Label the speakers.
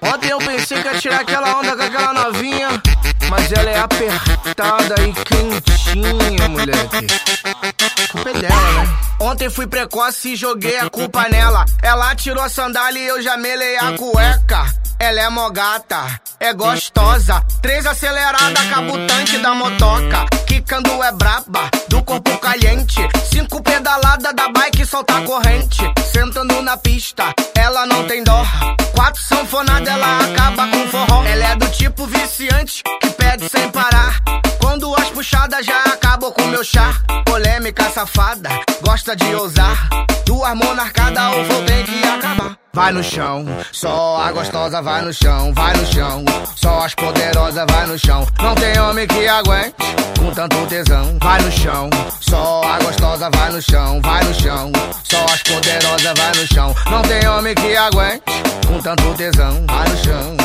Speaker 1: Ontem eu pensei que ia tirar aquela onda com aquela novinha, mas ela é apertada e quentinha, moleque. A culpa é dela, né? Ontem fui precoce e joguei a culpa nela. Ela tirou a sandália e eu já melei a cueca. Ela é mogata, é gostosa. Três acelerada, cabo tanque da motoca. Quicando é braba, do corpo caliente. Pedalada da bike solta corrente. Sentando na pista, ela não tem dó. Quatro sanfonadas, ela acaba com forró. Ela é do tipo viciante, que pede sem parar. Quando as puxadas já acabou com meu chá. Polêmica safada, gosta de ousar. Duas monarcadas, o voo tem que acabar. Vai no chão, só a gostosa vai no chão, vai no chão. Só as poderosas vai no chão. Não tem homem que aguente com tanto tesão. Vai no chão, só a vai no chão, vai no chão. Só as poderosas vai no chão. Não tem homem que aguente com tanto tesão. Vai no chão.